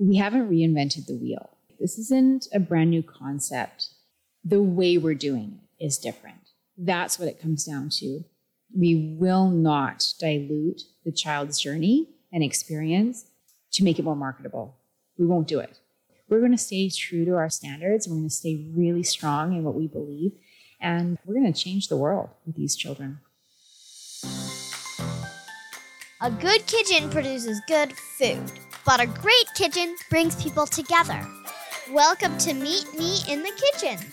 we haven't reinvented the wheel. This isn't a brand new concept. The way we're doing it is different. That's what it comes down to. We will not dilute the child's journey and experience to make it more marketable. We won't do it. We're going to stay true to our standards. We're going to stay really strong in what we believe. And we're going to change the world with these children. A good kitchen produces good food, but a great kitchen brings people together. Welcome to Meet Me in the Kitchen,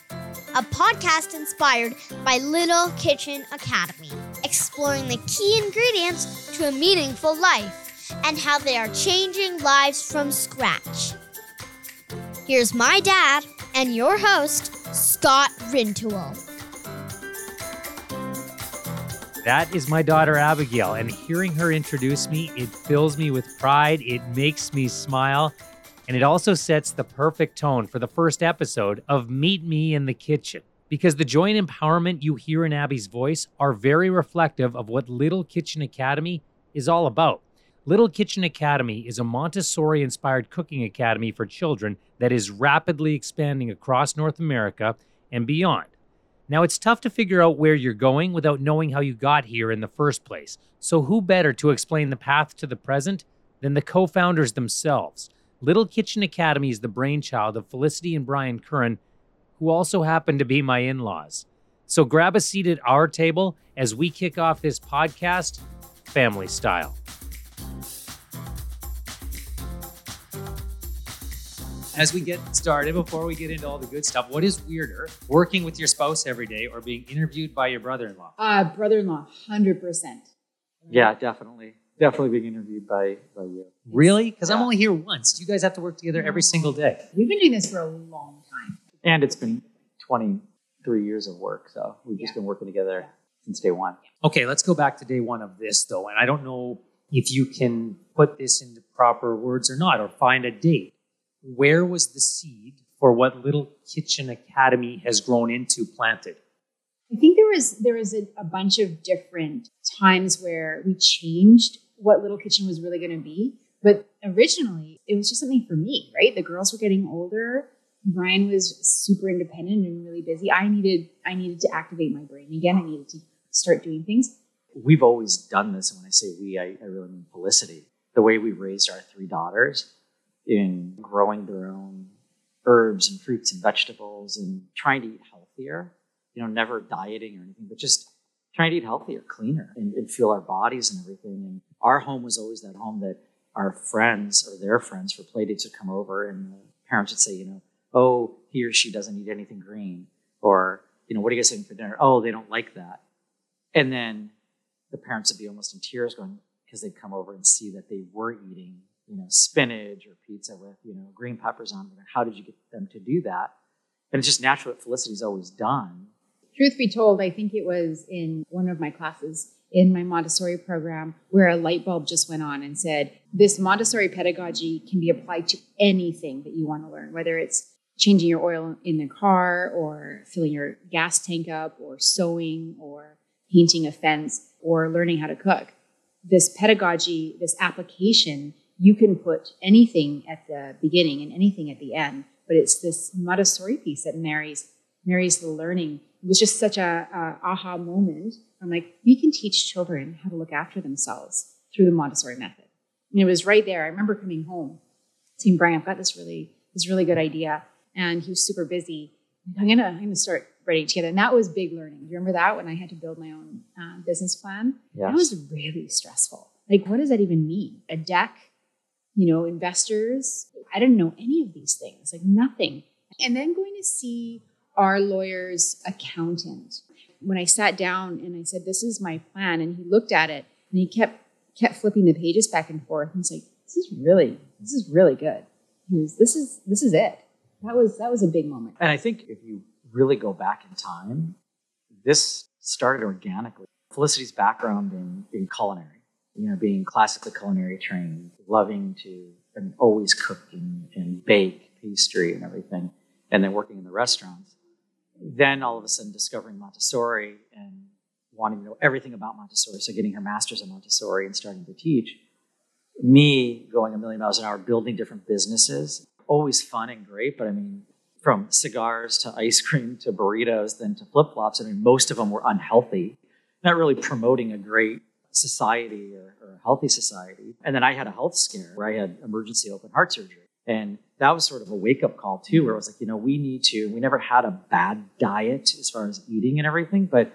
a podcast inspired by Little Kitchen Academy, exploring the key ingredients to a meaningful life and how they are changing lives from scratch. Here's my dad and your host, Scott Rintoul. That is my daughter Abigail, and hearing her introduce me, it fills me with pride. It makes me smile, and it also sets the perfect tone for the first episode of Meet Me in the Kitchen. Because the joy and empowerment you hear in Abby's voice are very reflective of what Little Kitchen Academy is all about. Little Kitchen Academy is a Montessori inspired cooking academy for children that is rapidly expanding across North America and beyond. Now, it's tough to figure out where you're going without knowing how you got here in the first place. So, who better to explain the path to the present than the co founders themselves? Little Kitchen Academy is the brainchild of Felicity and Brian Curin, who also happen to be my in laws. So, grab a seat at our table as we kick off this podcast, family style. As we get started, before we get into all the good stuff, what is weirder, working with your spouse every day or being interviewed by your brother-in-law? Uh, brother-in-law, hundred percent. Yeah, definitely, definitely being interviewed by by you. Really? Because I'm only here once. Do you guys have to work together every single day. We've been doing this for a long time. And it's been 23 years of work, so we've just been working together since day one. Okay, let's go back to day one of this though, and I don't know if you can put this into proper words or not, or find a date. Where was the seed for what Little Kitchen Academy has grown into planted? I think there was there was a, a bunch of different times where we changed what Little Kitchen was really going to be. But originally, it was just something for me, right? The girls were getting older. Brian was super independent and really busy. I needed I needed to activate my brain again. I needed to start doing things. We've always done this, and when I say we, I, I really mean Felicity. The way we raised our three daughters in growing their own herbs and fruits and vegetables and trying to eat healthier, you know, never dieting or anything, but just trying to eat healthier, cleaner, and, and feel our bodies and everything. And our home was always that home that our friends or their friends for playdates would come over and the parents would say, you know, oh, he or she doesn't eat anything green. Or, you know, what are you guys having for dinner? Oh, they don't like that. And then the parents would be almost in tears going, because they'd come over and see that they were eating, you know, spinach or pizza with, you know, green peppers on it. How did you get them to do that? And it's just natural what Felicity's always done. Truth be told, I think it was in one of my classes in my Montessori program where a light bulb just went on and said, This Montessori pedagogy can be applied to anything that you want to learn, whether it's changing your oil in the car or filling your gas tank up or sewing or painting a fence or learning how to cook. This pedagogy, this application, you can put anything at the beginning and anything at the end, but it's this Montessori piece that marries marries the learning. It was just such a, a aha moment. I'm like, we can teach children how to look after themselves through the Montessori method. And it was right there. I remember coming home, seeing Brian, I've got this really this really good idea, and he was super busy. I'm gonna I'm gonna start writing it together, and that was big learning. Do you remember that when I had to build my own uh, business plan? That was really stressful. Like, what does that even mean? A deck, you know, investors. I didn't know any of these things, like nothing. And then going to see our lawyer's accountant. When I sat down and I said, "This is my plan," and he looked at it and he kept kept flipping the pages back and forth, and he's like, "This is really, this is really good." He was, "This is, this is it." That was that was a big moment. And I think if you really go back in time, this started organically. Felicity's background in, in culinary, you know, being classically culinary trained, loving to and always cook and, and bake pastry and everything, and then working in the restaurants. Then all of a sudden discovering Montessori and wanting to know everything about Montessori, so getting her master's in Montessori and starting to teach. me going a million miles an hour, building different businesses, always fun and great. But I mean, from cigars to ice cream to burritos, then to flip flops, I mean, most of them were unhealthy, not really promoting a great society or, or a healthy society. And then I had a health scare where I had emergency open heart surgery. And that was sort of a wake up call too, where I was like, you know, we need to, we never had a bad diet as far as eating and everything, but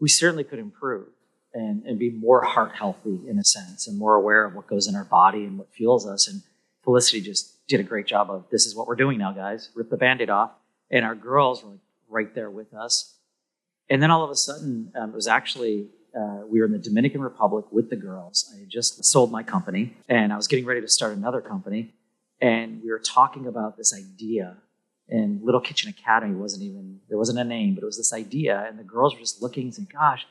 we certainly could improve and, and be more heart healthy in a sense and more aware of what goes in our body and what fuels us. And Felicity just did a great job of this is what we're doing now, guys. Rip the band aid off. And our girls were like right there with us. And then all of a sudden, um, it was actually uh, we were in the Dominican Republic with the girls. I had just sold my company and I was getting ready to start another company. And we were talking about this idea. And Little Kitchen Academy wasn't even, there wasn't a name, but it was this idea. And the girls were just looking and saying, gosh,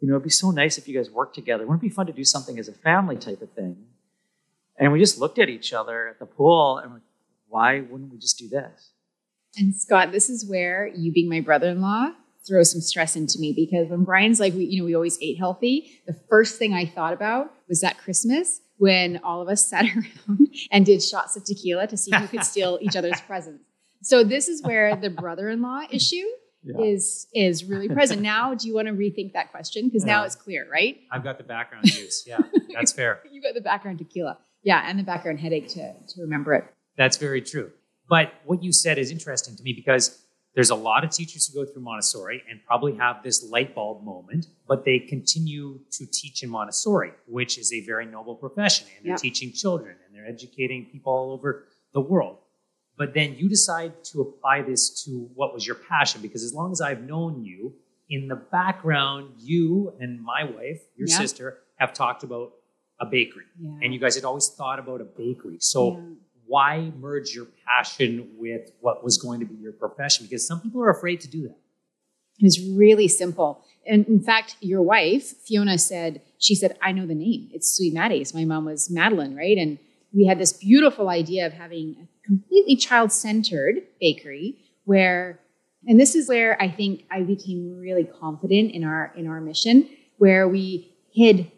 you know, it'd be so nice if you guys worked together. Wouldn't it be fun to do something as a family type of thing? And we just looked at each other at the pool and like, why wouldn't we just do this? And Scott, this is where you being my brother-in-law throw some stress into me because when Brian's like, we, you know, we always ate healthy. The first thing I thought about was that Christmas when all of us sat around and did shots of tequila to see who could steal each other's presents. So this is where the brother-in-law issue yeah. is is really present. Now, do you want to rethink that question? Because yeah. now it's clear, right? I've got the background juice. Yeah, that's fair. you got the background tequila. Yeah, and the background headache to to remember it. That's very true. But what you said is interesting to me because there's a lot of teachers who go through Montessori and probably have this light bulb moment, but they continue to teach in Montessori, which is a very noble profession. And they're yep. teaching children and they're educating people all over the world. But then you decide to apply this to what was your passion, because as long as I've known you, in the background, you and my wife, your yep. sister, have talked about a bakery. Yeah. And you guys had always thought about a bakery. So yeah why merge your passion with what was going to be your profession? Because some people are afraid to do that. It was really simple. And in fact, your wife, Fiona, said, she said, I know the name. It's Sweet Maddie's. My mom was Madeline, right? And we had this beautiful idea of having a completely child centered bakery where, and this is where I think I became really confident in our in our mission, where we hid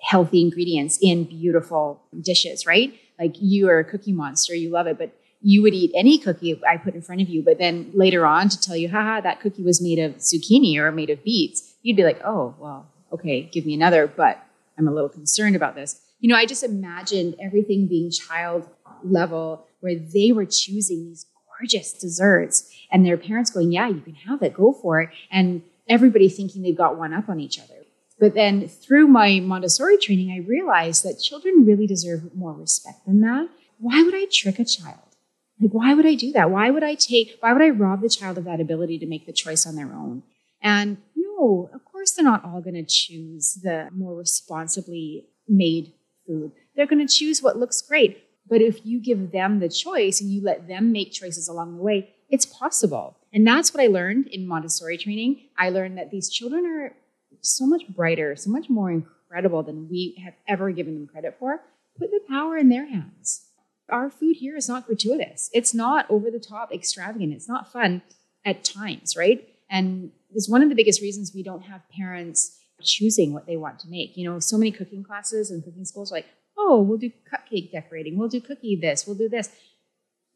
healthy ingredients in beautiful dishes, right? Like you are a cookie monster, you love it, but you would eat any cookie I put in front of you. But then later on to tell you, haha, that cookie was made of zucchini or made of beets, you'd be like, oh, well, okay, give me another, but I'm a little concerned about this. You know, I just imagined everything being child level where they were choosing these gorgeous desserts and their parents going, yeah, you can have it, go for it. And everybody thinking they've got one up on each other. But then through my Montessori training, I realized that children really deserve more respect than that. Why would I trick a child? Like, why would I do that? Why would I take, why would I rob the child of that ability to make the choice on their own? And no, of course, they're not all going to choose the more responsibly made food. They're going to choose what looks great. But if you give them the choice and you let them make choices along the way, it's possible. And that's what I learned in Montessori training. I learned that these children are so much brighter, so much more incredible than we have ever given them credit for, put the power in their hands. Our food here is not gratuitous. It's not over the top extravagant. It's not fun at times, right? And it's one of the biggest reasons we don't have parents choosing what they want to make. You know, so many cooking classes and cooking schools are like, oh, we'll do cupcake decorating, we'll do cookie this, we'll do this.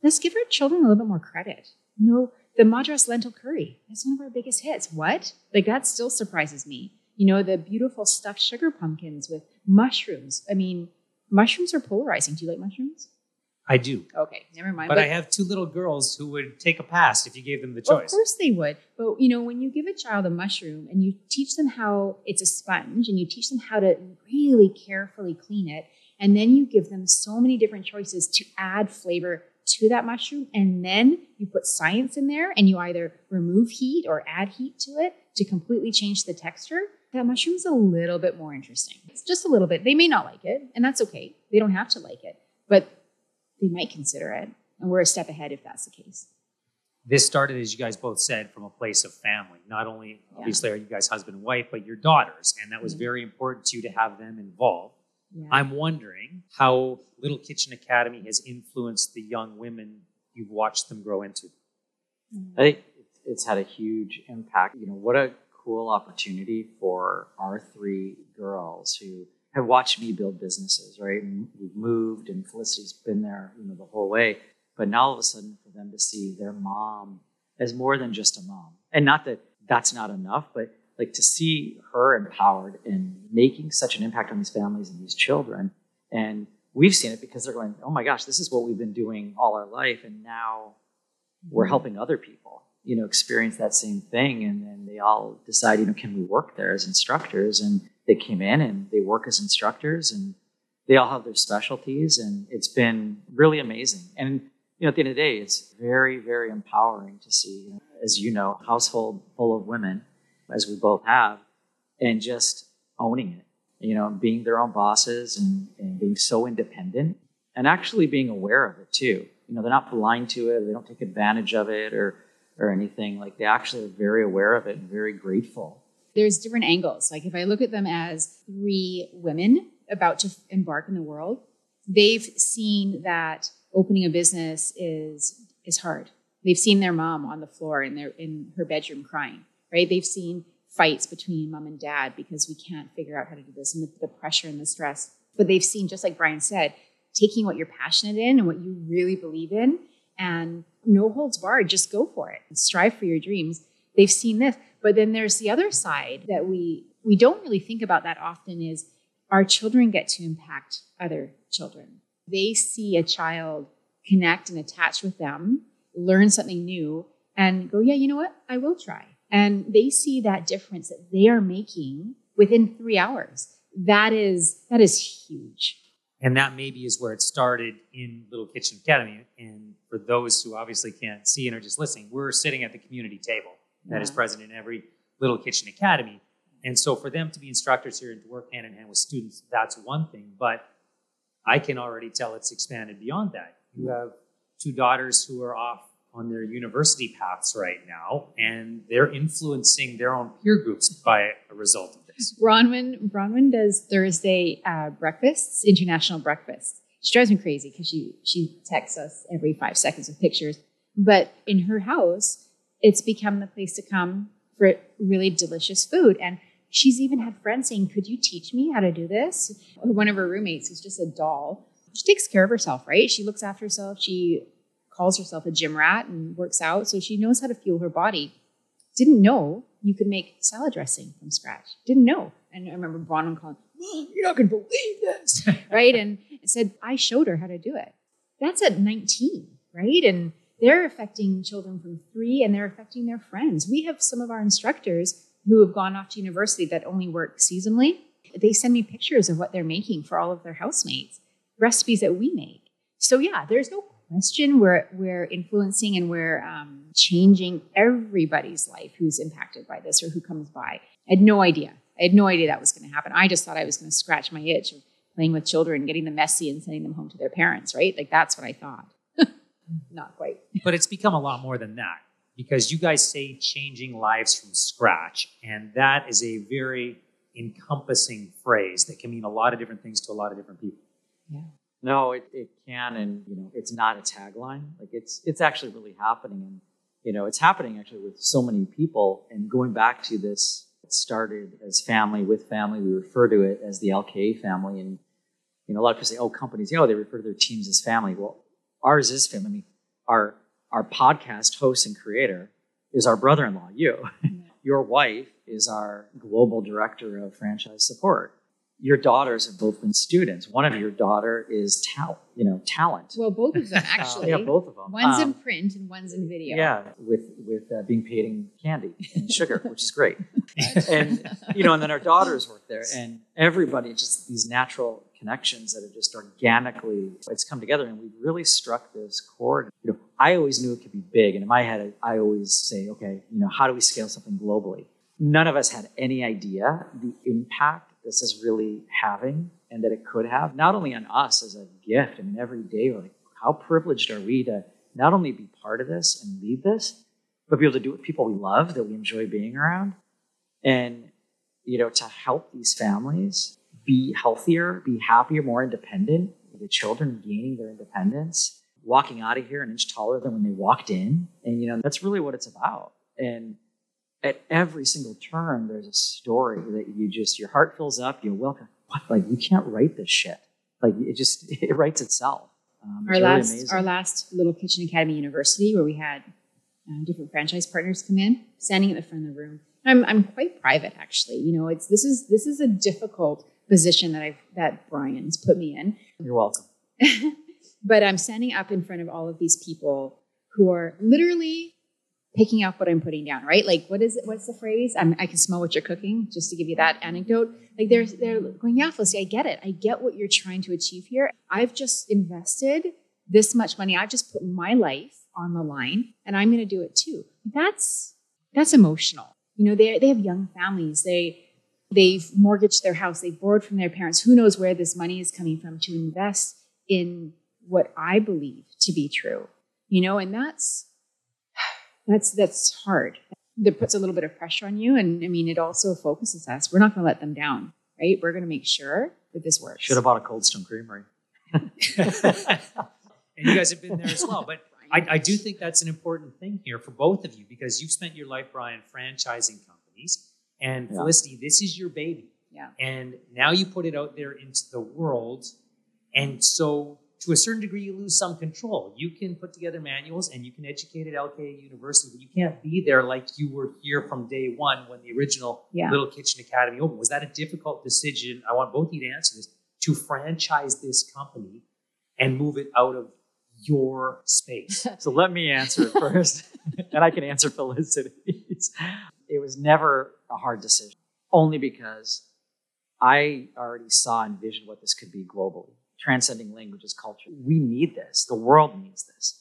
Let's give our children a little bit more credit. You know, the Madras lentil curry, that's one of our biggest hits. What? Like that still surprises me. You know, the beautiful stuffed sugar pumpkins with mushrooms. I mean, mushrooms are polarizing. Do you like mushrooms? I do. Okay, never mind. But, but, I have two little girls who would take a pass if you gave them the choice. Of course they would. But you know, when you give a child a mushroom and you teach them how it's a sponge and you teach them how to really carefully clean it, and then you give them so many different choices to add flavor to that mushroom and then you put science in there and you either remove heat or add heat to it to completely change the texture, that mushroom's a little bit more interesting. It's just a little bit. They may not like it, and that's okay. They don't have to like it, but they might consider it. And we're a step ahead if that's the case. This started, as you guys both said, from a place of family. Not only, obviously, yeah. are you guys husband and wife, but your daughters. And that was mm-hmm. very important to you to have them involved. Yeah. I'm wondering how Little Kitchen Academy has influenced the young women you've watched them grow into. Mm-hmm. I think it's had a huge impact. You know, what a cool opportunity for our three girls who have watched me build businesses, right? We've moved, and Felicity's been there, you know, the whole way. But now all of a sudden, for them to see their mom as more than just a mom, and not that that's not enough, but like to see her empowered and making such an impact on these families and these children. And we've seen it because they're going, oh my gosh, this is what we've been doing all our life, and now we're mm-hmm. helping other people, you know, experience that same thing. And then they all decide, you know, can we work there as instructors? And they came in and they work as instructors and they all have their specialties and it's been really amazing and you know at the end of the day it's very very empowering to see as you know household full of women as we both have and just owning it you know being their own bosses and, and being so independent and actually being aware of it too you know they're not blind to it they don't take advantage of it or or anything like they actually are very aware of it and very grateful there's different angles. Like if I look at them as three women about to embark in the world, they've seen that opening a business is is hard. They've seen their mom on the floor in their in her bedroom crying, right? They've seen fights between mom and dad because we can't figure out how to do this and the, the pressure and the stress. But they've seen, just like Brian said, taking what you're passionate in and what you really believe in and no holds barred, just go for it and strive for your dreams. They've seen this. But then there's the other side that we we don't really think about that often is our children get to impact other children. They see a child connect and attach with them, learn something new, and go, yeah, you know what? I will try. And they see that difference that they are making within three hours. That is that is huge. And that maybe is where it started in Little Kitchen Academy. And for those who obviously can't see and are just listening, we're sitting at the community table that is present in every Little Kitchen Academy. And so for them to be instructors here and to work hand in hand with students, that's one thing. But I can already tell it's expanded beyond that. You have two daughters who are off on their university paths right now, and they're influencing their own peer groups by a result of this. Bronwyn, Bronwyn does Thursday uh, breakfasts, international breakfasts. She drives me crazy because she she texts us every five seconds with pictures. But in her house, it's become the place to come for really delicious food. And she's even had friends saying, Could you teach me how to do this? One of her roommates is just a doll. She takes care of herself, right? She looks after herself. She calls herself a gym rat and works out. So she knows how to fuel her body. Didn't know you could make salad dressing from scratch. Didn't know. And I remember Bronwyn calling, Mom, you're not going to believe this. right? And I said, I showed her how to do it. That's at 19, right? And they're affecting children from three and they're affecting their friends. We have some of our instructors who have gone off to university that only work seasonally. They send me pictures of what they're making for all of their housemates, recipes that we make. So, yeah, there's no question we're, we're influencing and we're um, changing everybody's life who's impacted by this or who comes by. I had no idea. I had no idea that was going to happen. I just thought I was going to scratch my itch of playing with children, getting them messy and sending them home to their parents, right? Like that's what I thought not quite. but it's become a lot more than that because you guys say changing lives from scratch, and that is a very encompassing phrase that can mean a lot of different things to a lot of different people. Yeah. No, it, it can, and you know, it's not a tagline. Like it's it's actually really happening, and you know, it's happening actually with so many people. And going back to this, it started as family with family. We refer to it as the LKA family, and you know, a lot of people say, "Oh, companies, you know, they refer to their teams as family." Well, ours is family. I mean, our our podcast host and creator is our brother-in-law, you. Your wife is our global director of franchise support. Your daughters have both been students. One of your daughter is talent, you know, talent. Well, both of them actually. yeah, both of them. One's um, in print and one's in video. Yeah, with with uh, being paid in candy and sugar, which is great. and you know, and then our daughters work there, and everybody just these natural connections that have just organically it's come together and we've really struck this chord you know i always knew it could be big and in my head i always say okay you know how do we scale something globally none of us had any idea the impact this is really having and that it could have not only on us as a gift i mean every day we're like how privileged are we to not only be part of this and lead this but be able to do it with people we love that we enjoy being around and you know to help these families be healthier, be happier, more independent, the children gaining their independence, walking out of here an inch taller than when they walked in. And, you know, that's really what it's about. And at every single turn, there's a story that you just, your heart fills up, You're welcome, what? Like, you can't write this shit. Like, it just, it writes itself. Um, our it's really last amazing. our last little kitchen academy university where we had uh, different franchise partners come in standing at the front of the room i'm i'm quite private actually you know it's this is this is a difficult position that i've that brian's put me in You're welcome. but i'm standing up in front of all of these people who are literally picking up what i'm putting down right? Like what is it what's the phrase? I'm, i can smell what you're cooking just to give you that anecdote. Like they're they're going yeah felicity i get it. I get what you're trying to achieve here. I've just invested this much money. I've just put my life on the line and i'm going to do it too. That's that's emotional. You know they they have young families. They they've mortgaged their house. They've borrowed from their parents. Who knows where this money is coming from to invest in what i believe to be true you know? And that's that's that's hard that puts a little bit of pressure on you and i mean it also focuses us we're not going to let them down right we're going to make sure that this works Should have bought a Cold Stone Creamery. and you guys have been there as well. But I, I do think that's an important thing here for both of you because you've spent your life, Brian, franchising companies. And Yeah. Felicity, this is your baby. Yeah. And now you put it out there into the world. And so, to a certain degree, you lose some control. You can put together manuals and you can educate at LKA University, but you can't be there like you were here from day one when the original Yeah. Little Kitchen Academy opened. Was that a difficult decision? I want both of you to answer this to franchise this company and move it out of your space. So let me answer it first, and I can answer Felicity's. It was never a hard decision, only because I already saw and envisioned what this could be globally, transcending languages, culture. We need this. The world needs this.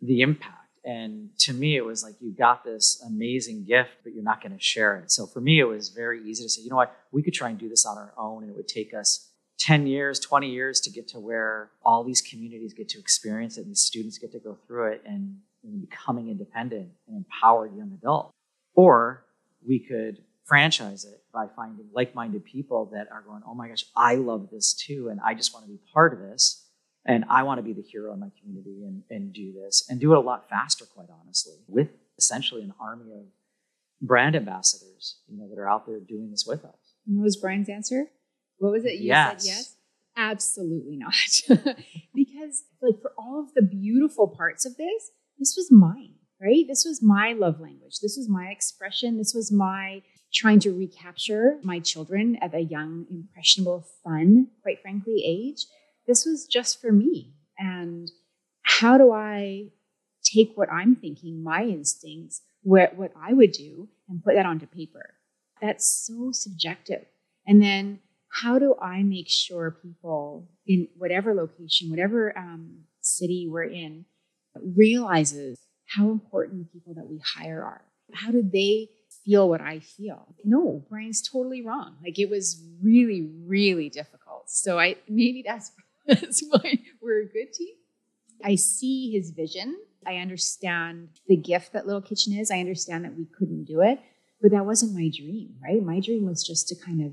The impact. And to me, it was like, you got this amazing gift, but you're not going to share it. So for me, it was very easy to say, you know what, we could try and do this on our own, and it would take us 10 years, 20 years to get to where all these communities get to experience it and these students get to go through it and, and becoming independent and empowered young adult. Or we could franchise it by finding like-minded people that are going, oh my gosh, I love this too, and I just want to be part of this. And I want to be the hero in my community and, and do this and do it a lot faster, quite honestly, with essentially an army of brand ambassadors, you know, that are out there doing this with us. And what was brian's answer what was it you Yes. said yes absolutely not because like for all of the beautiful parts of this this was mine right this was my love language this was my expression this was my trying to recapture my children at a young impressionable fun quite frankly age. This was just for me. And how do i take what i'm thinking my instincts what, what i would do and put that onto paper? That's so subjective. And then how do I make sure people in whatever location, whatever um, city we're in, realizes how important the people that we hire are? How do they feel what I feel? No, Brian's totally wrong. Like it was really, really difficult. So I maybe that's that's why we're a good team. I see his vision. I understand the gift that Little Kitchen is. I understand that we couldn't do it, but that wasn't my dream, right? My dream was just to kind of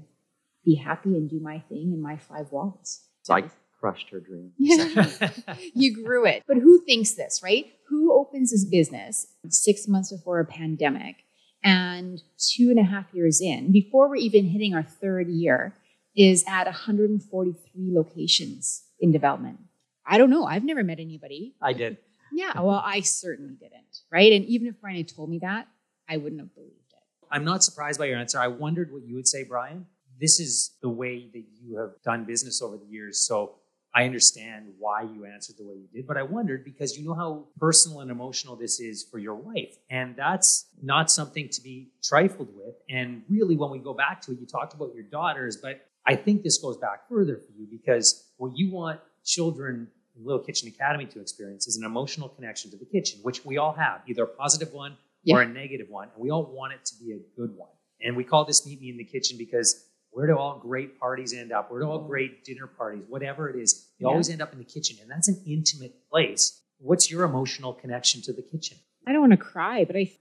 be happy and do my thing in my five walls. So I crushed her dream. You grew it. But who thinks this, right? Who opens this business six months before a pandemic and two and a half years in, before we're even hitting our third year, is at 143 locations in development? I don't know. I've never met anybody. I did. Yeah, well, I certainly didn't, right? And even if Brian had told me that, I wouldn't have believed it. I'm not surprised by your answer. I wondered what you would say, Brian. This is the way that you have done business over the years. So I understand why you answered the way you did. But I wondered because you know how personal and emotional this is for your wife. And that's not something to be trifled with. And really, when we go back to it, you talked about your daughters, but I think this goes back further for you because what you want children in Little Kitchen Academy to experience is an emotional connection to the kitchen, which we all have, either a positive one or a negative one. And we all want it to be a good one. And we call this Meet Me in the Kitchen because where do all great parties end up? Where do all great dinner parties, whatever it is, they Yeah. always end up in the kitchen. And that's an intimate place. What's your emotional connection to the kitchen? I don't want to cry, but I,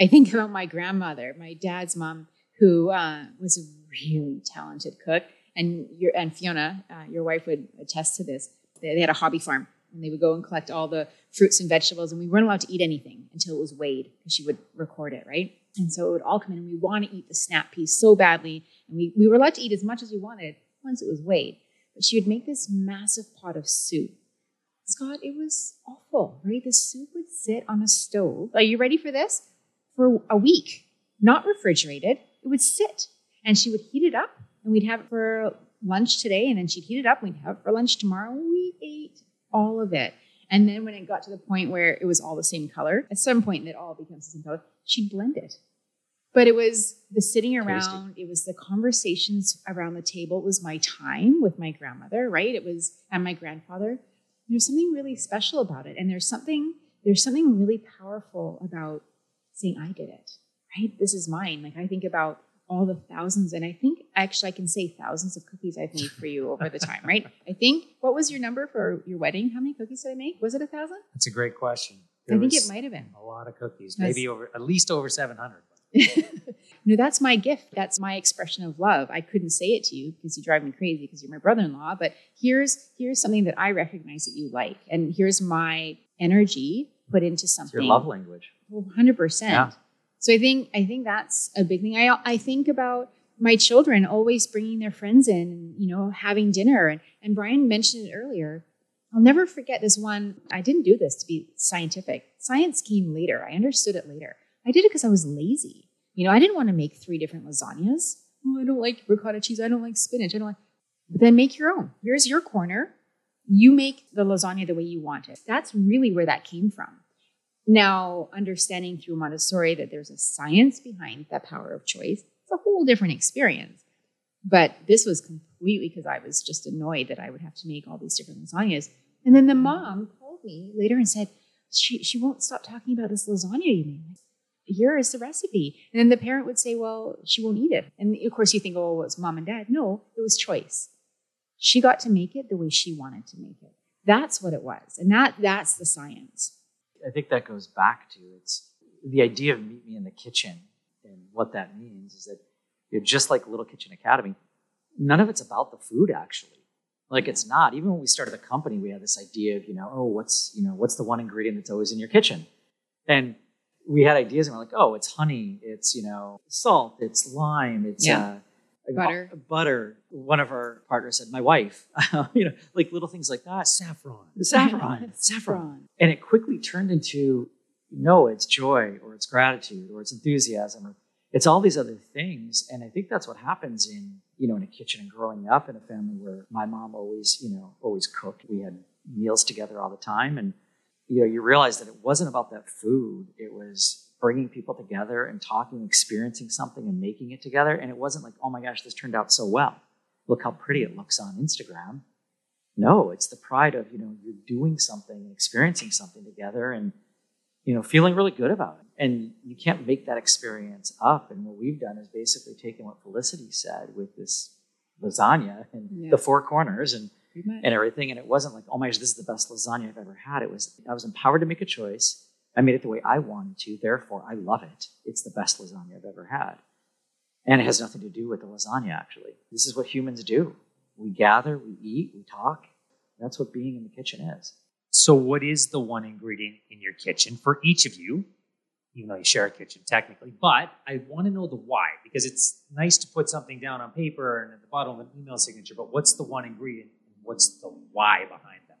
I think about my grandmother, my dad's mom, who uh, was a really talented cook, and your and Fiona, uh, your wife, would attest to this. They, they had a hobby farm, and they would go and collect all the fruits and vegetables, and we weren't allowed to eat anything until it was weighed because she would record it, right? And so it would all come in, and we want to eat the snap peas so badly, and we we were allowed to eat as much as we wanted, once it was weighed. But she would make this massive pot of soup. Scott, it was awful, right? The soup would sit on a stove. Are you ready for this? For a week, not refrigerated. It would sit and she would heat it up and we'd have it for lunch today and then she'd heat it up we'd have it for lunch tomorrow. We ate all of it. And then when it got to the point where it was all the same color, at some point it all becomes the same color, she'd blend it. But it was the sitting around, Tasty. it was the conversations around the table, it was my time with my grandmother, right? It was and my grandfather. There's something really special about it. And there's something, there's something really powerful about saying, I did it, right? This is mine. Like I think about all the thousands, and I think actually I can say thousands of cookies I've made for you over the time, right? I think what was your number for your wedding? How many cookies did I make? Was it a thousand? That's a great question. There I think it might have been a lot of cookies, maybe over at least over seven hundred. no, that's my gift. That's my expression of love. I couldn't say it to you because you drive me crazy because you're my brother-in-law. But here's here's something that I recognize that you like, and here's my energy put into something. It's your love language. Oh, hundred percent. So I think I think that's a big thing. I I think about my children always bringing their friends in, and, you know, having dinner. And and Brian mentioned it earlier. I'll never forget this one. I didn't do this to be scientific. Science came later. I understood it later. I did it because I was lazy. You know, I didn't want to make three different lasagnas. Oh, I don't like ricotta cheese. I don't like spinach. I don't like. But then make your own. Here's your corner. You make the lasagna the way you want it. That's really where that came from. Now, understanding through Montessori that there's a science behind that power of choice, it's a whole different experience. But this was completely because I was just annoyed that I would have to make all these different lasagnas. And then the mom called me later and said, she, she won't stop talking about this lasagna you made here is the recipe. And then the parent would say, well, she won't eat it. And of course, you think, oh, well, it's mom and dad. No, it was choice. She got to make it the way she wanted to make it. That's what it was. And that that's the science. I think that goes back to it's the idea of meet me in the kitchen. And what that means is that you're just like Little Kitchen Academy, none of it's about the food actually. Like it's not. Even when we started the company, we had this idea of, you know, oh, what's, you know, what's the one ingredient that's always in your kitchen? And we had ideas and we're like, oh, it's honey, it's you know salt, it's lime, it's yeah. uh, butter. Oh, butter. One of our partners said, my wife, you know, like little things like that. Saffron. Saffron. Saffron. And it quickly turned into no, it's joy or it's gratitude or it's enthusiasm or it's all these other things. And I think that's what happens in you know in a kitchen and growing up in a family where my mom always you know always cooked. We had meals together all the time and you know, you realize that it wasn't about that food. It was bringing people together and talking, experiencing something and making it together. And it wasn't like, oh my gosh, this turned out so well. Look how pretty it looks on Instagram. No, it's the pride of, you know, you're doing something and experiencing something together and, you know, feeling really good about it. And you can't make that experience up. And what we've done is basically taken what Felicity said with this lasagna and yeah. the four corners and and everything. And it wasn't like, oh my gosh, this is the best lasagna I've ever had. It was, I was empowered to make a choice. I made it the way I wanted to. Therefore, I love it. It's the best lasagna I've ever had. And it has nothing to do with the lasagna, actually. This is what humans do. We gather, we eat, we talk. That's what being in the kitchen is. So, what is the one ingredient in your kitchen for each of you? Even though you share a kitchen technically, but I want to know the why because it's nice to put something down on paper and at the bottom of an email signature. But what's the one ingredient and what's the why behind them?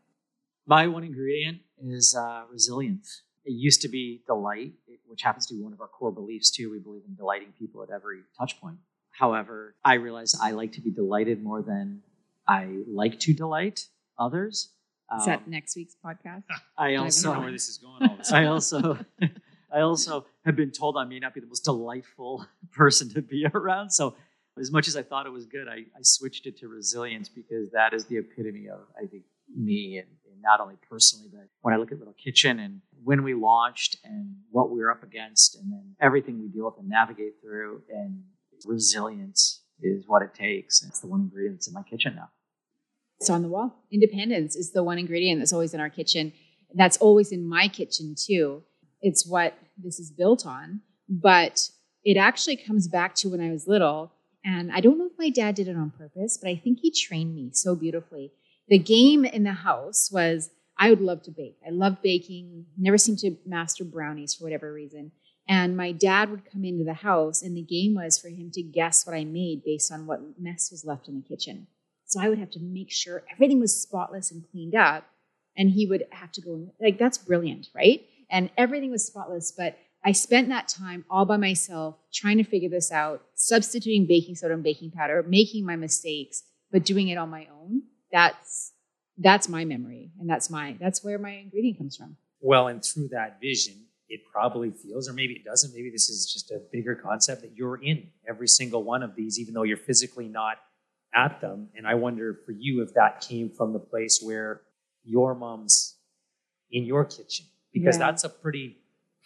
My one ingredient is uh, resilience. It used to be delight, which happens to be one of our core beliefs too. We believe in delighting people at every touch point. However, I realize I like to be delighted more than I like to delight others. Is that um, next week's podcast? I also I know where this is going. All I also, I also have been told I may not be the most delightful person to be around. So as much as I thought it was good, I, I switched it to resilience because that is the epitome of, I think, me and, and, not only personally, but when I look at Little Kitchen and when we launched and what we were up against and then everything we deal with and navigate through and resilience is what it takes. And it's the one ingredient that's in my kitchen now. It's on the wall. Independence is the one ingredient that's always in our kitchen. That's always in my kitchen too. It's what this is built on, but it actually comes back to when I was little and I don't know if my dad did it on purpose, but I think he trained me so beautifully. The game in the house was I would love to bake. I love baking, never seemed to master brownies for whatever reason. And my dad would come into the house, and the game was for him to guess what I made based on what mess was left in the kitchen. So I would have to make sure everything was spotless and cleaned up. And he would have to go, like, that's brilliant, right? And everything was spotless. But I spent that time all by myself trying to figure this out, substituting baking soda and baking powder, making my mistakes, but doing it on my own. That's that's my memory and that's my that's where my ingredient comes from. Well, and through that vision, it probably feels, or maybe it doesn't, maybe this is just a bigger concept that you're in every single one of these, even though you're physically not at them. And I wonder for you if that came from the place where your mom's in your kitchen, because Yeah. that's a pretty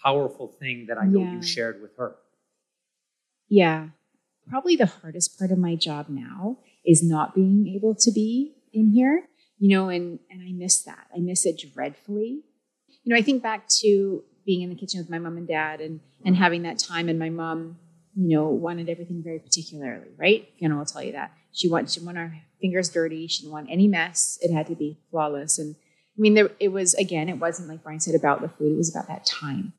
powerful thing that I know Yeah. you shared with her. Yeah. Probably the hardest part of my job now is not being able to be in here, you know, and, and I miss that. I miss it dreadfully. You know, I think back to being in the kitchen with my mom and dad and, and having that time, and my mom, you know, wanted everything very particularly, right? Fiona will tell you that. She wanted, she our fingers dirty. She didn't want any mess. It had to be flawless. And I mean, there, it was, again, it wasn't like Brian said about the food, it was about that time.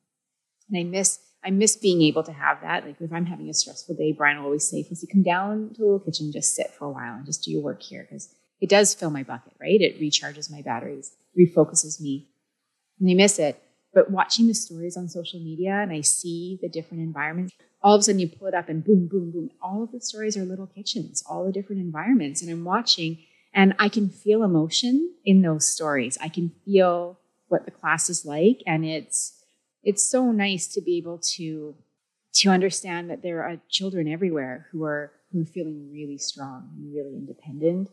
And I miss I miss being able to have that. Like if I'm having a stressful day, Brian will always say, "Felicity, come down to the little kitchen, just sit for a while and just do your work here because it does fill my bucket, right? It recharges my batteries, refocuses me, and I miss it. But watching the stories on social media and I see the different environments, all of a sudden you pull it up and boom, boom, boom. All of the stories are little kitchens, all the different environments, and I'm watching and I can feel emotion in those stories. I can feel what the class is like, and it's it's so nice to be able to to understand that there are children everywhere who are who are feeling really strong and really independent.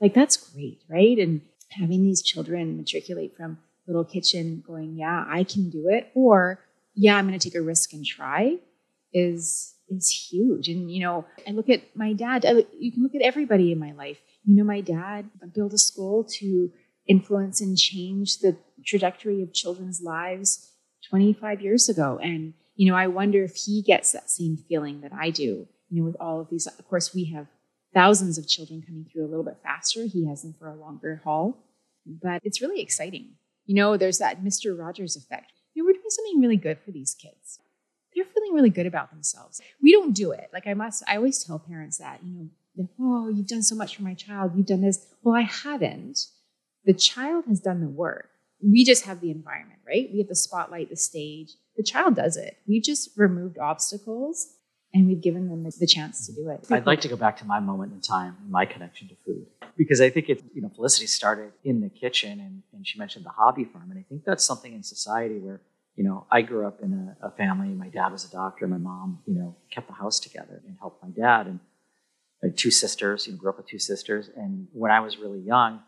Like that's great, right? And having these children matriculate from little kitchen going, yeah, I can do it, or yeah, I'm going to take a risk and try, is is huge. And you know, I look at my dad. You can look at everybody in my life. You know, my dad built a school to influence and change the trajectory of children's lives 25 years ago. And, you know, I wonder if he gets that same feeling that I do, you know, with all of these. Of course, we have thousands of children coming through a little bit faster. He has them for a longer haul, but it's really exciting. You know, there's that Mr. Rogers effect. You know, we're doing something really good for these kids. They're feeling really good about themselves. We don't do it. Like I must, I always tell parents that, you know, oh, you've done so much for my child. You've done this. Well, I haven't. The child has done the work we just have the environment, right? We have the spotlight, the stage. The child does it. We've just removed obstacles and we've given them the chance to do it. I'd like to go back to my moment in time, my connection to food, because I think it, you know, Felicity started in the kitchen and, and she mentioned the hobby farm. And I think that's something in society where, you know, I grew up in a, a family. My dad was a doctor. My mom, you know, kept the house together and helped my dad. And I had two sisters, you know, grew up with two sisters. And when I was really young,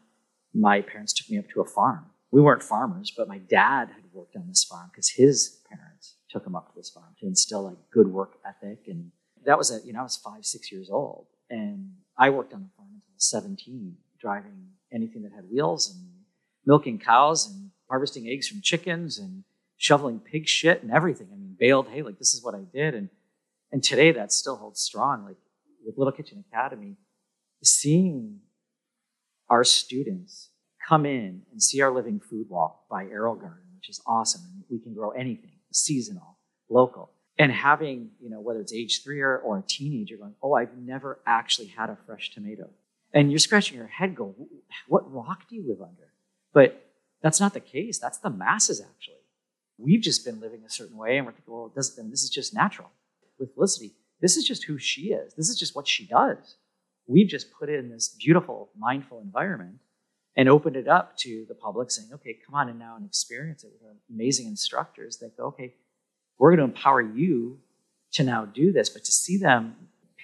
my parents took me up to a farm. We weren't farmers, but my dad had worked on this farm because his parents took him up to this farm to instill like good work ethic. And that was at, you know, I was five, six years old. And I worked on the farm until I was 17, driving anything that had wheels and milking cows and harvesting eggs from chickens and shoveling pig shit and everything. I mean, baled hay, like this is what I did. And and today that still holds strong. Like with Little Kitchen Academy, seeing our students come in and see our living food wall by Arrow Garden, which is awesome. And we can grow anything, seasonal, local. And having, you know, whether it's age three or, or a teenager going, oh, I've never actually had a fresh tomato. And you're scratching your head, go, what rock do you live under? But that's not the case. That's the masses, actually. We've just been living a certain way, and we're thinking, well, it doesn't, this is just natural. With Felicity, this is just who she is. This is just what she does. We've just put it in this beautiful, mindful environment and opened it up to the public saying, okay, come on in now and experience it with our amazing instructors that go, okay, we're going to empower you to now do this, but to see them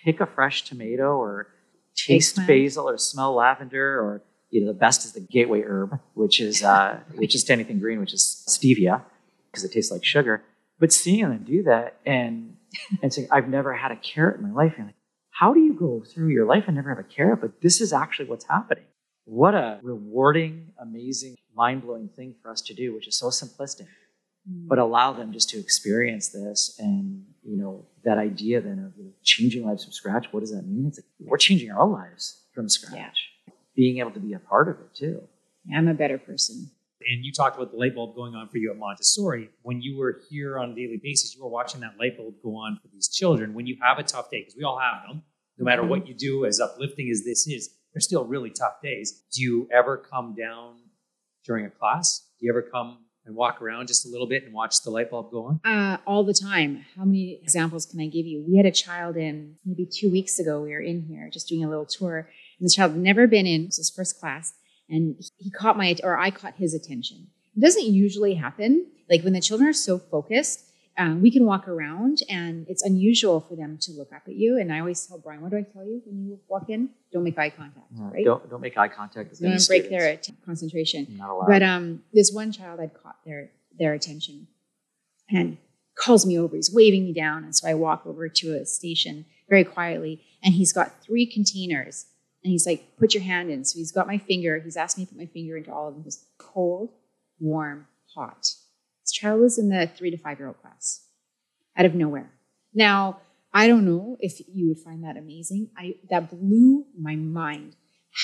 pick a fresh tomato or taste basil or smell lavender or you know the best is the gateway herb, which is uh, which is to anything green, which is stevia because it tastes like sugar. But seeing them do that and and saying, I've never had a carrot in my life, and like, how do you go through your life and never have a carrot? But this is actually what's happening. What a rewarding, amazing, mind blowing thing for us to do, which is so simplistic mm-hmm. but allow them just to experience this and you know that idea then of you know, changing lives from scratch. What does that mean? It's like we're changing our own lives from scratch. Being able to be a part of it too. I'm a better person. And you talked about the light bulb going on for you at Montessori. When you were here on a daily basis, you were watching that light bulb go on for these children. When you have a tough day, because we all have them, no matter mm-hmm. what you do, as uplifting as this is, they're still really tough days. Do you ever come down during a class? Do you ever come and walk around just a little bit and watch the light bulb go on? Uh, all the time. How many examples can I give you? We had a child in maybe two weeks ago. We were in here just doing a little tour, and the child had never been in. It was his first class, and he caught my or I caught his attention. It doesn't usually happen. Like when the children are so focused, um, we can walk around and it's unusual for them to look up at you. And I always tell Brian, what do I tell you when you walk in? Don't make eye contact, right? Don't don't make eye contact with You don't break their att- concentration. Not allowed. But um, this one child had caught their their attention and calls me over. He's waving me down, and so I walk over to a station very quietly, and he's got three containers, and he's like, "Put your hand in." So he's got my finger. He's asked me to put my finger into all of them. Just cold, warm, hot. This child was in the three to five year old class, out of nowhere. Now I don't know if you would find that amazing. I that blew my mind.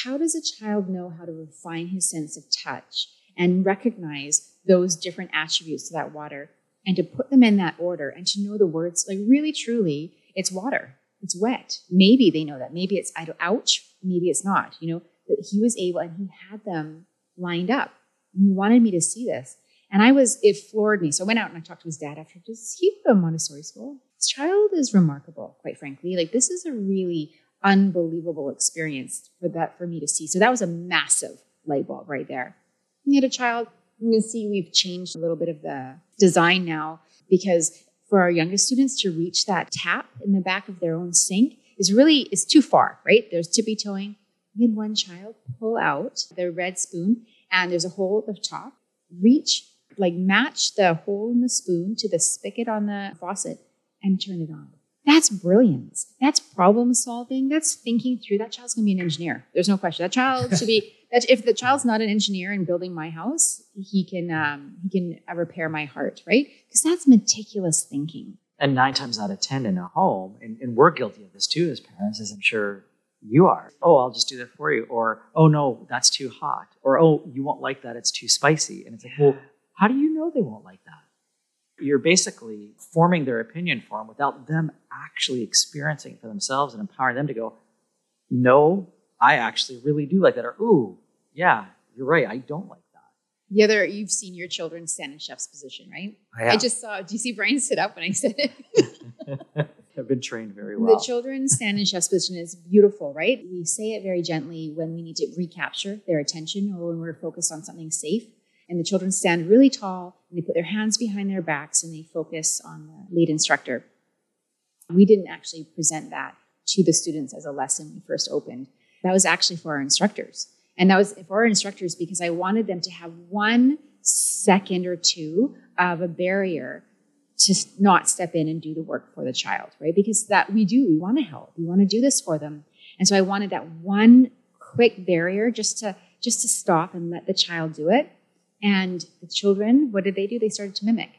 How does a child know how to refine his sense of touch and recognize those different attributes to that water and to put them in that order and to know the words? Like really truly it's water. It's wet. Maybe they know that. Maybe it's i don't ouch. Maybe it's not you know? But he was able and he had them lined up. And he wanted me to see this and i was it floored me. So i went out and i talked to his dad after does he go to montessori school? This child is remarkable quite frankly. Like this is a really unbelievable experience for that for me to see. So that was a massive light bulb right there. You had a child. You can see we've changed a little bit of the design now because for our youngest students to reach that tap in the back of their own sink is really is too far right? There's tippy toeing. We had one child pull out the red spoon and there's a hole at the top. Reach like match the hole in the spoon to the spigot on the faucet and turn it on that's brilliance that's problem solving that's thinking through that child's to be an engineer there's no question that child should be that if the child's not an engineer in building my house, he can um, he can uh, repair my heart, right? Because that's meticulous thinking. and nine times out of ten in a home, and, and we're guilty of this too as parents, as I'm sure you are. Oh, I'll just do that for you. Or, oh no, that's too hot. Or, oh, you won't like that, it's too spicy. And it's like, well, how do you know they won't like that? You're basically forming their opinion for them without them actually experiencing it for themselves and empowering them to go, no, I actually really do like that. Or, ooh, yeah, you're right, I don't like that. The other, you've seen your children stand in chef's position, right? I I just saw. Do you see Brian sit up when I said it? I've been trained very well. The children stand in chef's position is beautiful, right? We say it very gently when we need to recapture their attention or when we're focused on something safe. And the children stand really tall and they put their hands behind their backs and they focus on the lead instructor. We didn't actually present that to the students as a lesson we first opened. That was actually for our instructors. And that was for our instructors because I wanted them to have one second or two of a barrier to not step in and do the work for the child, right? Because that we do, we want to help, we want to do this for them, and so I wanted that one quick barrier just to just to stop and let the child do it. And the children, what did they do? They started to mimic,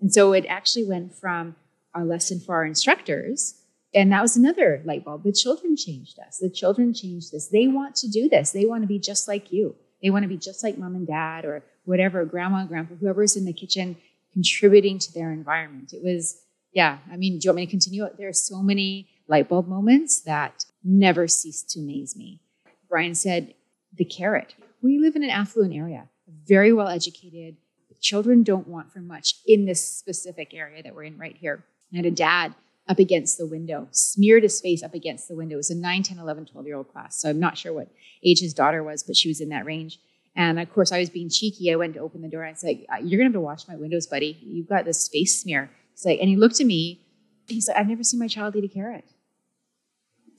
and so it actually went from our lesson for our instructors, and that was another light bulb. The children changed us. The children changed this. They want to do this. They want to be just like you. They want to be just like mom and dad or whatever, grandma, grandpa, whoever's in the kitchen contributing to their environment. It was, yeah, I mean, do you want me to continue? There are so many light bulb moments that never cease to amaze me. Brian said, the carrot. We live in an affluent area, very well educated. Children don't want for much in this specific area that we're in right here. I had a dad up against the window, smeared his face up against the window. It was a 9, 10, 11, 12 year old class. So I'm not sure what age his daughter was, but she was in that range. And of course, I was being cheeky. I went to open the door. I said, like, "You're gonna have to wash my windows, buddy. You've got this face smear." He's like, and he looked at me. He's like, "I've never seen my child eat a carrot."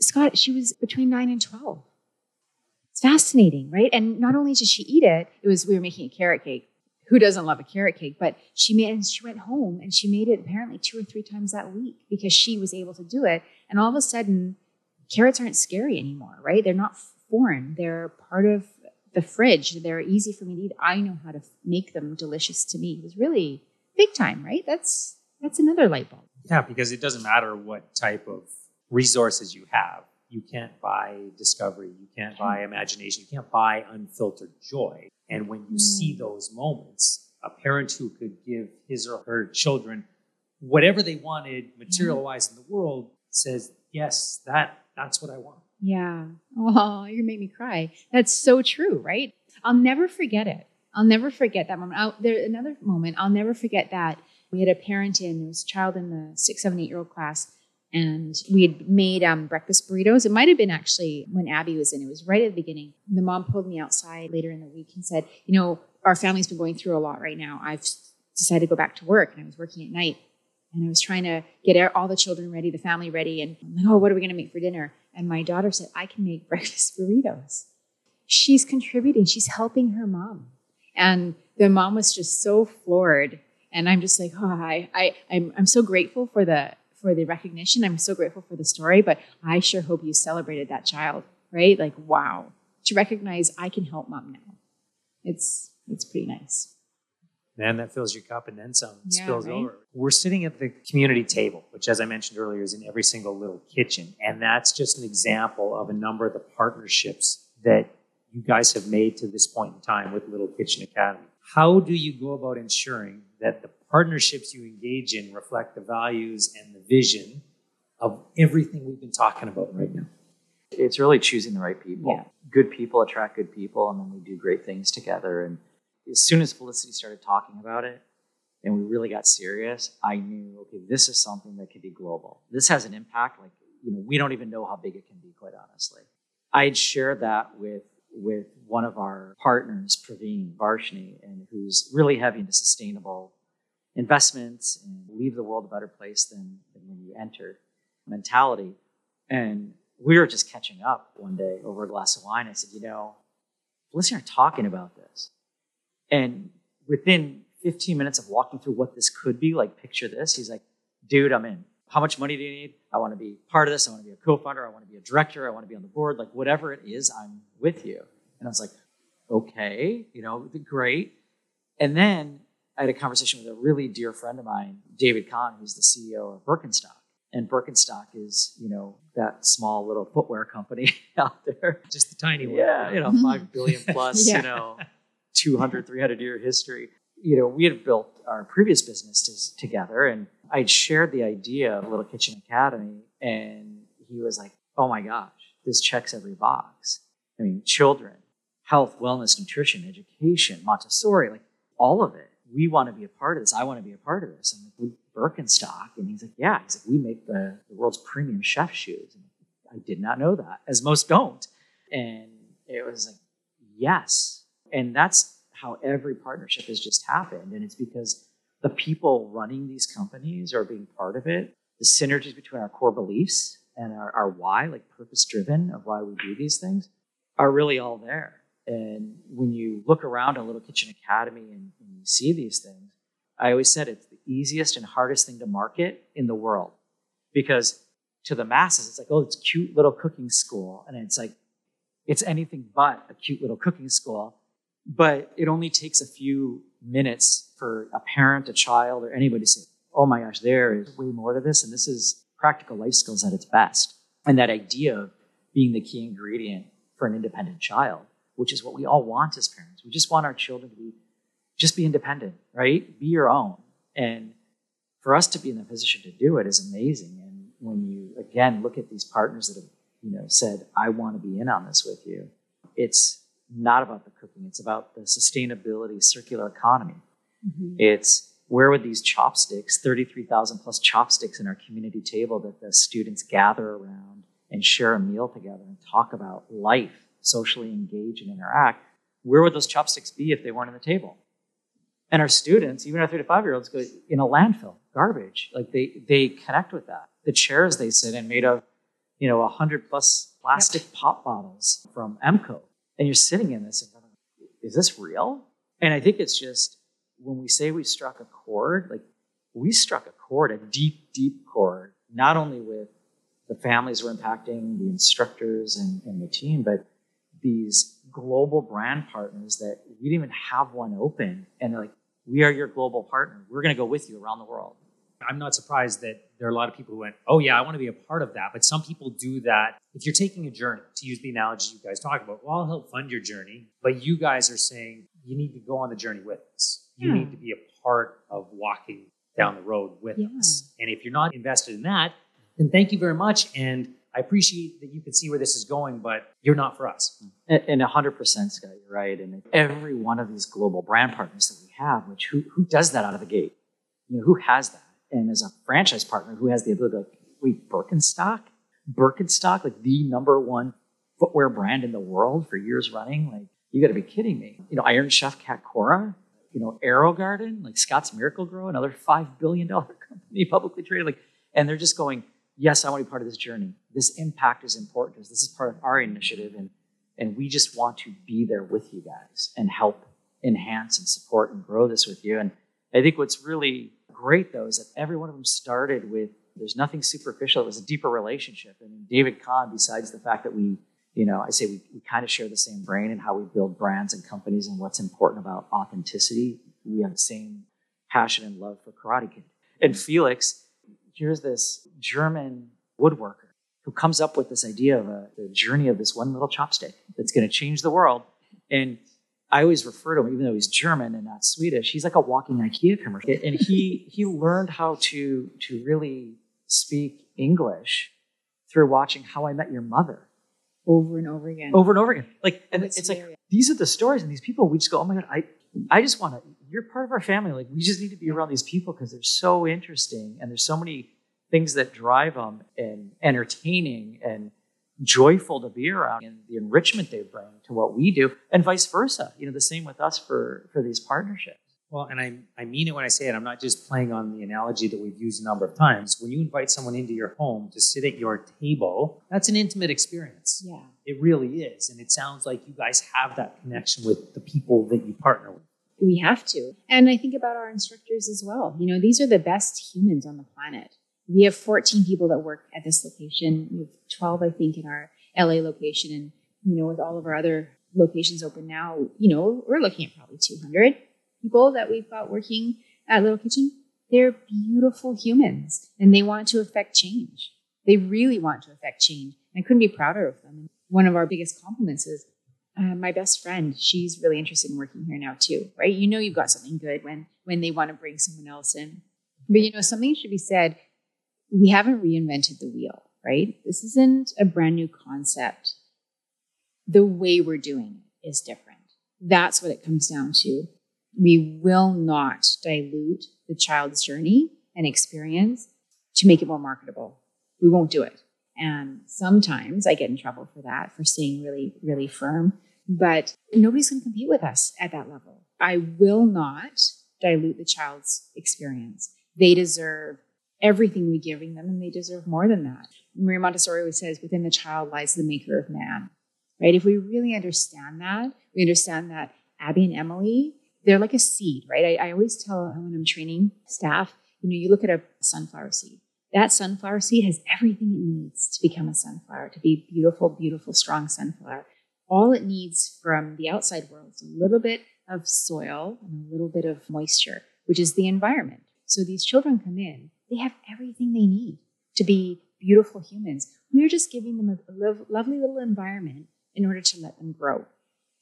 Scott, she was between nine and twelve. It's fascinating, right? And not only did she eat it, it was we were making a carrot cake. Who doesn't love a carrot cake? But she made, and she went home and she made it apparently two or three times that week because she was able to do it. And all of a sudden, carrots aren't scary anymore, right? They're not foreign. They're part of the fridge. They're easy for me to eat. I know how to make them delicious to me. It was really big time, right? That's that's another light bulb. Yeah, because it doesn't matter what type of resources you have. You can't buy discovery. You can't buy imagination. You can't buy unfiltered joy. And when you see Mm. those moments, a parent who could give his or her children whatever they wanted material wise in the world says, Yes, that that's what I want. Yeah. Oh, you make me cry. That's so true, right? I'll never forget it. I'll never forget that moment. I'll, there another moment. I'll never forget that we had a parent in. There was a child in the six, seven, eight year old class, and we had made um, breakfast burritos. It might have been actually when Abby was in. It was right at the beginning. The mom pulled me outside later in the week and said, "You know, our family's been going through a lot right now. I've decided to go back to work, and I was working at night, and I was trying to get all the children ready, the family ready, and I'm like, oh, what are we going to make for dinner?" And my daughter said, "I can make breakfast burritos." She's contributing. She's helping her mom, and the mom was just so floored. And I'm just like, oh, I, I, I'm, I'm so grateful for the for the recognition. I'm so grateful for the story, but I sure hope you celebrated that child, right? Like, wow, to recognize I can help mom now. It's it's pretty nice. Man, that fills your cup and then some Yeah, spills right? over. We're sitting at the community table, which, as I mentioned earlier, is in every single little kitchen. And that's just an example of a number of the partnerships that you guys have made to this point in time with Little Kitchen Academy. How do you go about ensuring that the partnerships you engage in reflect the values and the vision of everything we've been talking about right now? It's really choosing the right people. Yeah. Good people attract good people, and then we do great things together. And as soon as Felicity started talking about it, and we really got serious, I knew, okay, this is something that could be global. This has an impact. Like, you know, we don't even know how big it can be, quite honestly. I had shared that with with one of our partners, Praveen Varshney, and who's really heavy into sustainable investments and leave the world a better place than, than when you entered mentality. And we were just catching up one day over a glass of wine. I said, you know, I are talking about this. And within 15 minutes of walking through what this could be, like picture this, he's like, dude, I'm in. How much money do you need? I want to be part of this. I want to be a co-founder. I want to be a director. I want to be on the board. Like whatever it is, I'm with you. And I was like, okay, you know, great. And then I had a conversation with a really dear friend of mine, David Kahn, who's the CEO of Birkenstock. And Birkenstock is, you know, that small little footwear company out there. Just the tiny one. Yeah, you know, mm-hmm. five billion plus, Yeah. you know, 200, 300 year history. You know, we had built our previous businesses together, and I'd shared the idea of Little Kitchen Academy, and he was like, "Oh my gosh, this checks every box." I mean, children, health, wellness, nutrition, education, Montessori, like all of it. We want to be a part of this. I want to be a part of this. I'm like, "We Birkenstock," and he's like, "Yeah." He's like, "We make the, the world's premium chef shoes." And I did not know that, as most don't. And it was like, yes. And that's how every partnership has just happened. And it's because the people running these companies are being part of it. The synergies between our core beliefs and our, our why, like purpose driven of why we do these things, are really all there. And when you look around a Little Kitchen Academy and, and you see these things, I always said it's the easiest and hardest thing to market in the world because to the masses, it's like, oh, it's cute little cooking school. And it's like, it's anything but a cute little cooking school. But it only takes a few minutes for a parent, a child, or anybody to say, oh my gosh, there is way more to this. And this is practical life skills at its best. And that idea of being the key ingredient for an independent child, which is what we all want as parents. We just want our children to be just be independent, right? Be your own. And for us to be in the position to do it is amazing. And when you again look at these partners that have, you know, said, I want to be in on this with you, it's not about the cooking, it's about the sustainability, circular economy. Mhm. It's where would these chopsticks, 33,000 plus chopsticks in our community table that the students gather around and share a meal together and talk about life, socially engage and interact, where would those chopsticks be if they weren't on the table? And our students, even our three to five year olds, go in a landfill, garbage. Like they they connect with that. The chairs they sit in made of, you know, hundred plus plastic pop bottles from Emeco, and you're sitting in this and going, is this real? And I think it's just when we say we struck a chord, like we struck a chord, a deep, deep chord, not only with the families we're impacting, the instructors and, and the team, but these global brand partners that we didn't even have one open. And they're like, we are your global partner. We're going to go with you around the world. I'm not surprised that there are a lot of people who went, oh, yeah, I want to be a part of that. But some people do that. If you're taking a journey, to use the analogy you guys talk about, well, I'll help fund your journey. But you guys are saying you need to go on the journey with us. You Yeah. need to be a part of walking down the road with Yeah. us. And if you're not invested in that, then thank you very much. And I appreciate that you can see where this is going, but you're not for us. And, and 100% Scott, you're right. And every one of these global brand partners that we have, which who, who does that out of the gate? You know, who has that? And as a franchise partner, who has the ability to like, wait, Birkenstock? Birkenstock, like the number one footwear brand in the world for years running? Like, you got to be kidding me. You know, Iron Chef Cat Cora, you know, AeroGarden, like Scott's Miracle-Gro, another $5 billion company publicly traded. Like, and they're just going, yes, I want to be part of this journey. This impact is important because this is part of our initiative. And, and we just want to be there with you guys and help enhance and support and grow this with you. And I think what's really great though is that every one of them started with there's nothing superficial. It was a deeper relationship. And David Kahn, besides the fact that we, you know, I say we, we kind of share the same brain and how we build brands and companies and what's important about authenticity. We have the same passion and love for Karate Kid. And Felix, here's this German woodworker who comes up with this idea of a, the journey of this one little chopstick that's going to change the world. And I always refer to him, even though he's German and not Swedish, he's like a walking IKEA commercial. And he he learned how to to really speak English through watching How I Met Your Mother over and over again. over and over again. Like, and That's it's like these are the stories, and these people. We just go, oh my god, I I just want to. You're part of our family. Like, we just need to be around these people because they're so interesting, and there's so many things that drive them, and entertaining and joyful to be around, and the enrichment they bring to what we do, and vice versa. You know, the same with us for for these partnerships. Well, and I, I mean it when I say it. I'm not just playing on the analogy that we've used a number of times. When you invite someone into your home to sit at your table, that's an intimate experience. Yeah. It really is. And it sounds like you guys have that connection with the people that you partner with. We have to. And I think about our instructors as well. You know, these are the best humans on the planet. We have 14 people that work at this location. We have 12, I think, in our LA location. And, you know, with all of our other locations open now, you know, we're looking at probably 200 people that we've got working at Little Kitchen. They're beautiful humans and they want to affect change. They really want to affect change. and I couldn't be prouder of them. One of our biggest compliments is uh, my best friend. She's really interested in working here now too, right? You know, you've got something good when when they want to bring someone else in. But you know, something should be said. We haven't reinvented the wheel, right? This isn't a brand new concept. The way we're doing it is different. That's what it comes down to. We will not dilute the child's journey and experience to make it more marketable. We won't do it. And sometimes I get in trouble for that, for staying really, really firm. But nobody's going to compete with us at that level. I will not dilute the child's experience. They deserve everything we're giving them, and they deserve more than that. Maria Montessori always says, within the child lies the maker of man. Right? If we really understand that, we understand that Abby and Emily, they're like a seed, right? I, I always tell when I'm training staff, you know, you look at a sunflower seed. That sunflower seed has everything it needs to become a sunflower, to be beautiful, beautiful, strong sunflower. All it needs from the outside world is a little bit of soil and a little bit of moisture, which is the environment. So these children come in, they have everything they need to be beautiful humans. We're just giving them a lo- lovely little environment in order to let them grow.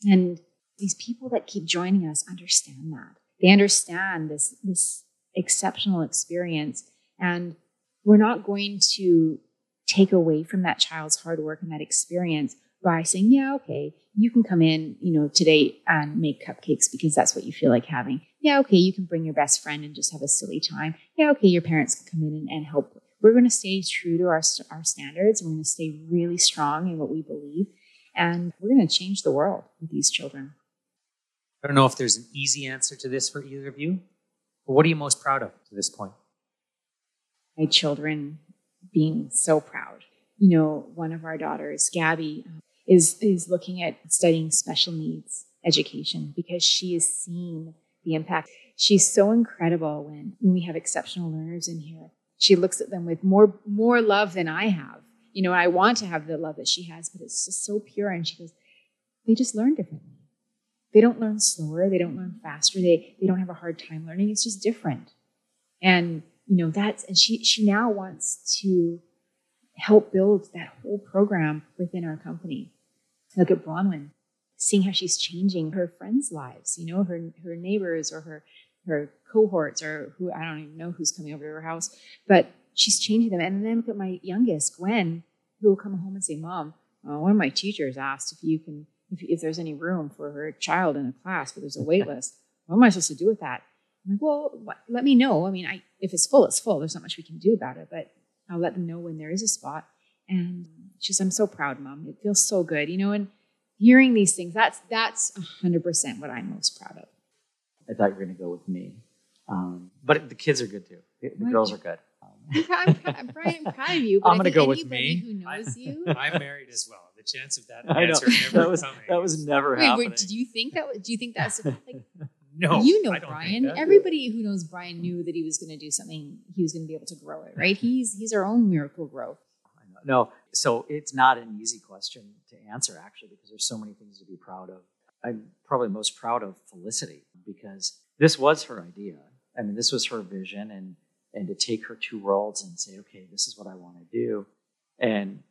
And these people that keep joining us understand that. They understand this, this exceptional experience. And we're not going to take away from that child's hard work and that experience by saying, yeah, okay, you can come in, you know, today and make cupcakes because that's what you feel like having. Yeah, okay, you can bring your best friend and just have a silly time. Yeah, okay, your parents can come in and, and help. We're going to stay true to our, our standards. And we're going to stay really strong in what we believe. And we're going to change the world with these children. I don't know if there's an easy answer to this for either of you, but what are you most proud of to this point? My children being so proud. You know, one of our daughters, Gabby, uh, is is looking at studying special needs education because she has seen the impact. She's so incredible when, when we have exceptional learners in here. She looks at them with more more love than I have. You know, I want to have the love that she has, but it's just so pure. And she goes, they just learn differently. They don't learn slower. They don't learn faster. They they don't have a hard time learning. It's just different. And you know that's and she she now wants to help build that whole program within our company look at bronwyn seeing how she's changing her friends lives you know her her neighbors or her her cohorts or who i don't even know who's coming over to her house but she's changing them and then look at my youngest gwen who will come home and say, "Mom, uh, one of my teachers asked if you can, if, if there's any room for her child in a class, but there's a wait list. What am I supposed to do with that?" I'm like, "Well, what, let me know. I mean, I if it's full, it's full. There's not much we can do about it, but I'll let them know when there is a spot." And she's, "I'm so proud, Mom. It feels so good, you know." And hearing these things, that's that's 100% what I'm most proud of. I thought you were going to go with me. Um, but the kids are good too. The, the girls are good. Um, I'm, proud- I'm, proud- I'm proud, I'm proud of you. But I'm gonna think go with me. Who knows you? I'm married as well. The chance of that I know answer never that was coming. that was never Wait, happening. wait, did you think that? was- Do you think that's like no. you know I don't Brian? Everybody who knows Brian knew that he was going to do something. He was going to be able to grow it, right? He's he's our own miracle growth. I know. No, so it's not an easy question to answer actually because there's so many things to be proud of. I'm probably most proud of Felicity because this was her idea. I mean, this was her vision, and and to take her two worlds and say, okay, this is what I want to do, and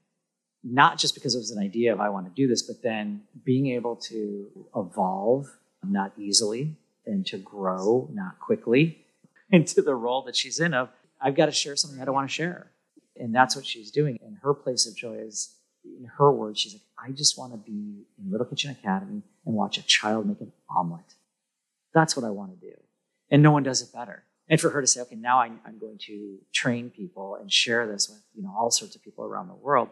not just because it was an idea of I want to do this, but then being able to evolve not easily and to grow not quickly into the role that she's in of I've got to share something I don't want to share. And that's what she's doing. And her place of joy is, in her words, she's like, I just want to be in Little Kitchen Academy and watch a child make an omelet. That's what I want to do. And no one does it better. And for her to say, okay, now I'm going to train people and share this with you know all sorts of people around the world.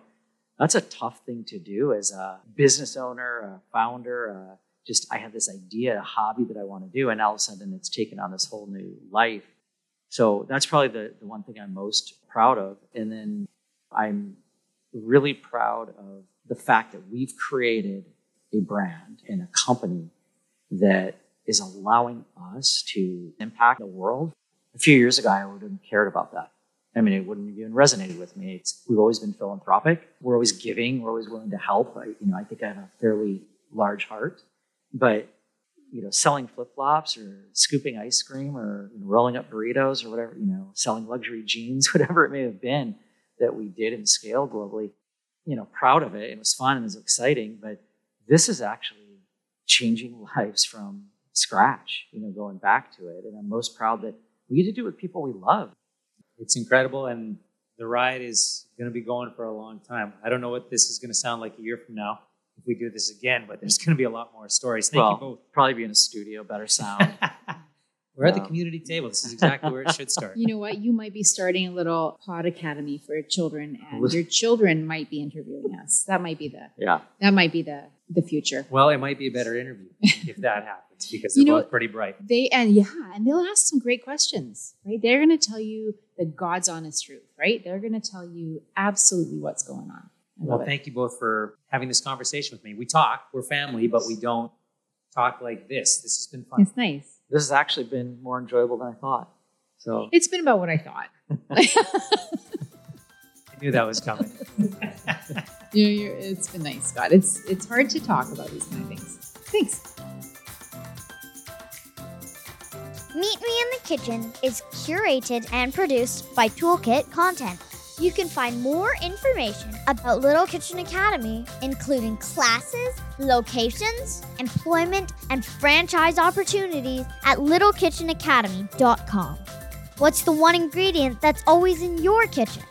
That's a tough thing to do as a business owner, a founder. Uh, just I have this idea, a hobby that I want to do, and all of a sudden it's taken on this whole new life. So that's probably the, the one thing I'm most proud of. And then I'm really proud of the fact that we've created a brand and a company that is allowing us to impact the world. A few years ago, I wouldn't have cared about that. I mean, it wouldn't have even resonated with me. It's, we've always been philanthropic. We're always giving. We're always willing to help. I, you know, I think I have a fairly large heart, but you know, selling flip flops or scooping ice cream or you know, rolling up burritos or whatever, you know, selling luxury jeans, whatever it may have been that we did and scaled globally, you know, proud of it. It was fun and it was exciting, but this is actually changing lives from scratch, you know, going back to it. And I'm most proud that we get to do it with people we love. It's incredible, and the ride is going to be going for a long time. I don't know what this is going to sound like a year from now if we do this again, but there's going to be a lot more stories. Thank well, you both. probably be in a studio, better sound. We're at the um, community table. This is exactly where it should start. You know what? You might be starting a little pod academy for children, and your children might be interviewing us. That might be the yeah. that might be the the future. Well, it might be a better interview if that happens because they're You know- both pretty bright. They and yeah, and they'll ask some great questions, right? They're going to tell you the God's honest truth, right? They're going to tell you absolutely what's going on. I Well, love it. thank you both for having this conversation with me. We talk, we're family, but we don't talk like this. This has been fun. It's nice. This has actually been more enjoyable than I thought. So It's been about what I thought. I knew that was coming. you know, you're, it's been nice, Scott. It's it's hard to talk about these kind of things. Thanks. Meet Me in the Kitchen is curated and produced by Toolkit Content. You can find more information about Little Kitchen Academy, including classes, locations, employment, and franchise opportunities at littlekitchenacademy.com. What's the one ingredient that's always in your kitchen?